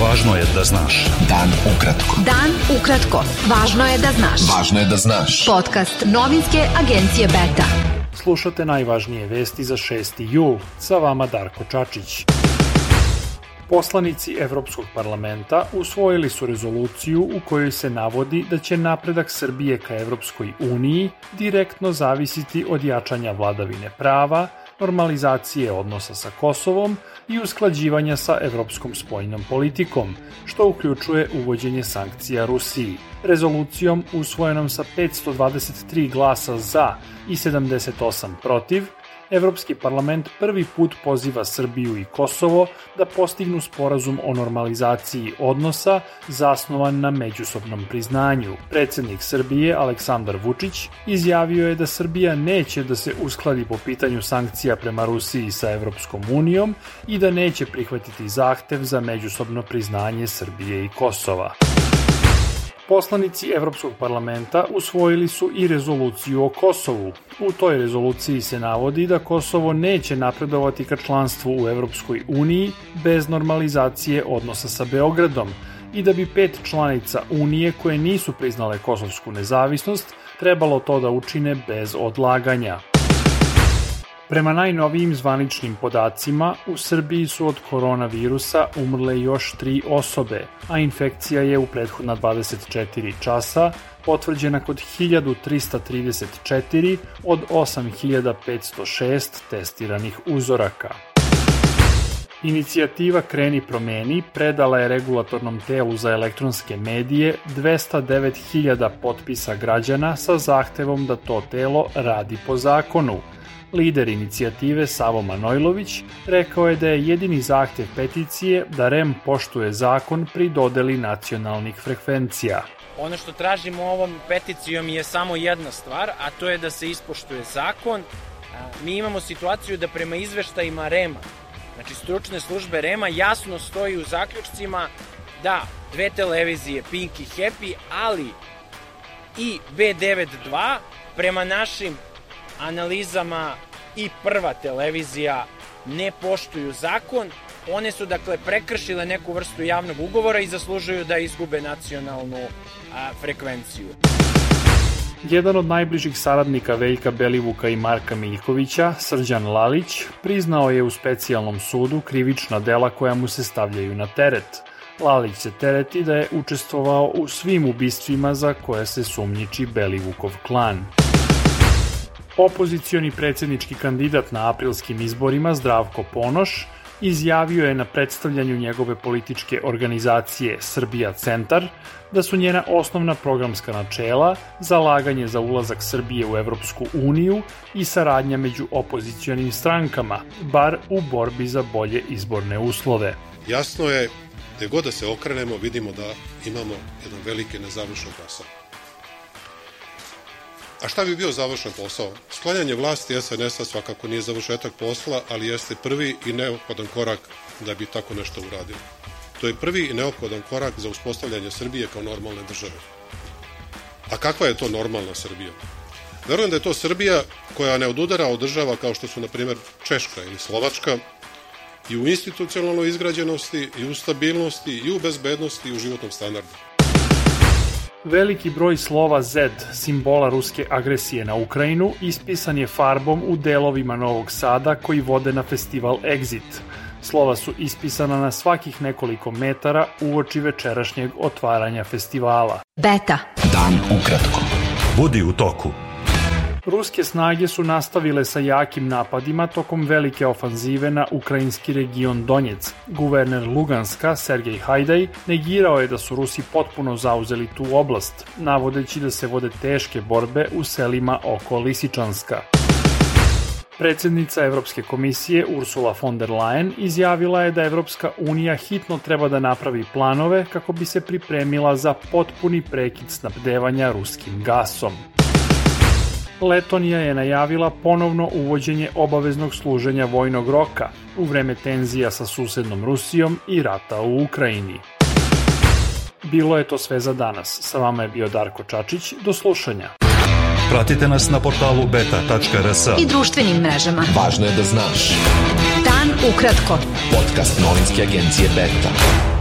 Važno je da znaš. Dan ukratko. Dan ukratko. Važno je da znaš. Važno je da znaš. Podcast novinske agencije Beta. Slušate najvažnije vesti za 6. jul. Sa vama Darko Čačić. Poslanici Evropskog parlamenta usvojili su rezoluciju u kojoj se navodi da će napredak Srbije ka Evropskoj uniji direktno zavisiti od jačanja vladavine prava, normalizacije odnosa sa Kosovom i usklađivanja sa evropskom spoljnom politikom, što uključuje uvođenje sankcija Rusiji. Rezolucijom usvojenom sa 523 glasa za i 78 protiv, Evropski parlament prvi put poziva Srbiju i Kosovo da postignu sporazum o normalizaciji odnosa zasnovan na međusobnom priznanju. Predsednik Srbije Aleksandar Vučić izjavio je da Srbija neće da se uskladi po pitanju sankcija prema Rusiji sa Evropskom unijom i da neće prihvatiti zahtev za međusobno priznanje Srbije i Kosova. Poslanici Evropskog parlamenta usvojili su i rezoluciju o Kosovu. U toj rezoluciji se navodi da Kosovo neće napredovati ka članstvu u Evropskoj uniji bez normalizacije odnosa sa Beogradom i da bi pet članica Unije koje nisu priznale kosovsku nezavisnost trebalo to da učine bez odlaganja. Prema najnovijim zvaničnim podacima, u Srbiji su od koronavirusa umrle još tri osobe, a infekcija je u prethodna 24 časa potvrđena kod 1334 od 8506 testiranih uzoraka. Inicijativa Kreni promeni predala je regulatornom telu za elektronske medije 209.000 potpisa građana sa zahtevom da to telo radi po zakonu – Lider inicijative Savo Manojlović rekao je da je jedini zahtev peticije da REM poštuje zakon pri dodeli nacionalnih frekvencija. Ono što tražimo ovom peticijom je samo jedna stvar, a to je da se ispoštuje zakon. Mi imamo situaciju da prema izveštajima REM-a, znači stručne službe REM-a, jasno stoji u zaključcima da dve televizije, Pink i Happy, ali i B92 prema našim analizama i prva televizija ne poštuju zakon. One su dakle prekršile neku vrstu javnog ugovora i zaslužuju da izgube nacionalnu a, frekvenciju. Jedan od najbližih saradnika Veljka Belivuka i Marka Miljkovića, Srđan Lalić, priznao je u specijalnom sudu krivična dela koja mu se stavljaju na teret. Lalić se tereti da je učestvovao u svim ubistvima za koje se sumnjiči Belivukov klan. Opozicioni predsednički kandidat na aprilskim izborima Zdravko Ponoš izjavio je na predstavljanju njegove političke organizacije Srbija Centar da su njena osnovna programska načela zalaganje za ulazak Srbije u Evropsku uniju i saradnja među opozicionim strankama, bar u borbi za bolje izborne uslove. Jasno je, gde god da se okrenemo, vidimo da imamo jedan veliki nezavršen posao. A šta bi bio završen posao? Sklanjanje vlasti SNS-a svakako nije završetak posla, ali jeste prvi i neophodan korak da bi tako nešto uradio. To je prvi i neophodan korak za uspostavljanje Srbije kao normalne države. A kakva je to normalna Srbija? Verujem da je to Srbija koja ne odudara od država kao što su, na primjer, Češka ili Slovačka i u institucionalnoj izgrađenosti, i u stabilnosti, i u bezbednosti, i u životnom standardu. Veliki broj slova Z, simbola ruske agresije na Ukrajinu, ispisan je farbom u delovima Novog Sada koji vode na festival Exit. Slova su ispisana na svakih nekoliko metara uoči večerašnjeg otvaranja festivala. Beta. Dan ukratko. Budi u toku. Ruske snage su nastavile sa jakim napadima tokom velike ofanzive na ukrajinski region Donjec. Guverner Luganska, Sergej Hajdaj, negirao je da su Rusi potpuno zauzeli tu oblast, navodeći da se vode teške borbe u selima oko Lisičanska. Predsednica Evropske komisije Ursula von der Leyen izjavila je da Evropska unija hitno treba da napravi planove kako bi se pripremila za potpuni prekid snabdevanja ruskim gasom. Letonija je najavila ponovno uvođenje obaveznog služenja vojnog roka u vreme tenzija sa susednom Rusijom i rata u Ukrajini. Bilo je to sve za danas. Sa vama je bio Darko Čačić. Do slušanja. Pratite nas na portalu beta.rs I društvenim mrežama. Važno je da znaš. Dan ukratko. Podcast novinske agencije Beta.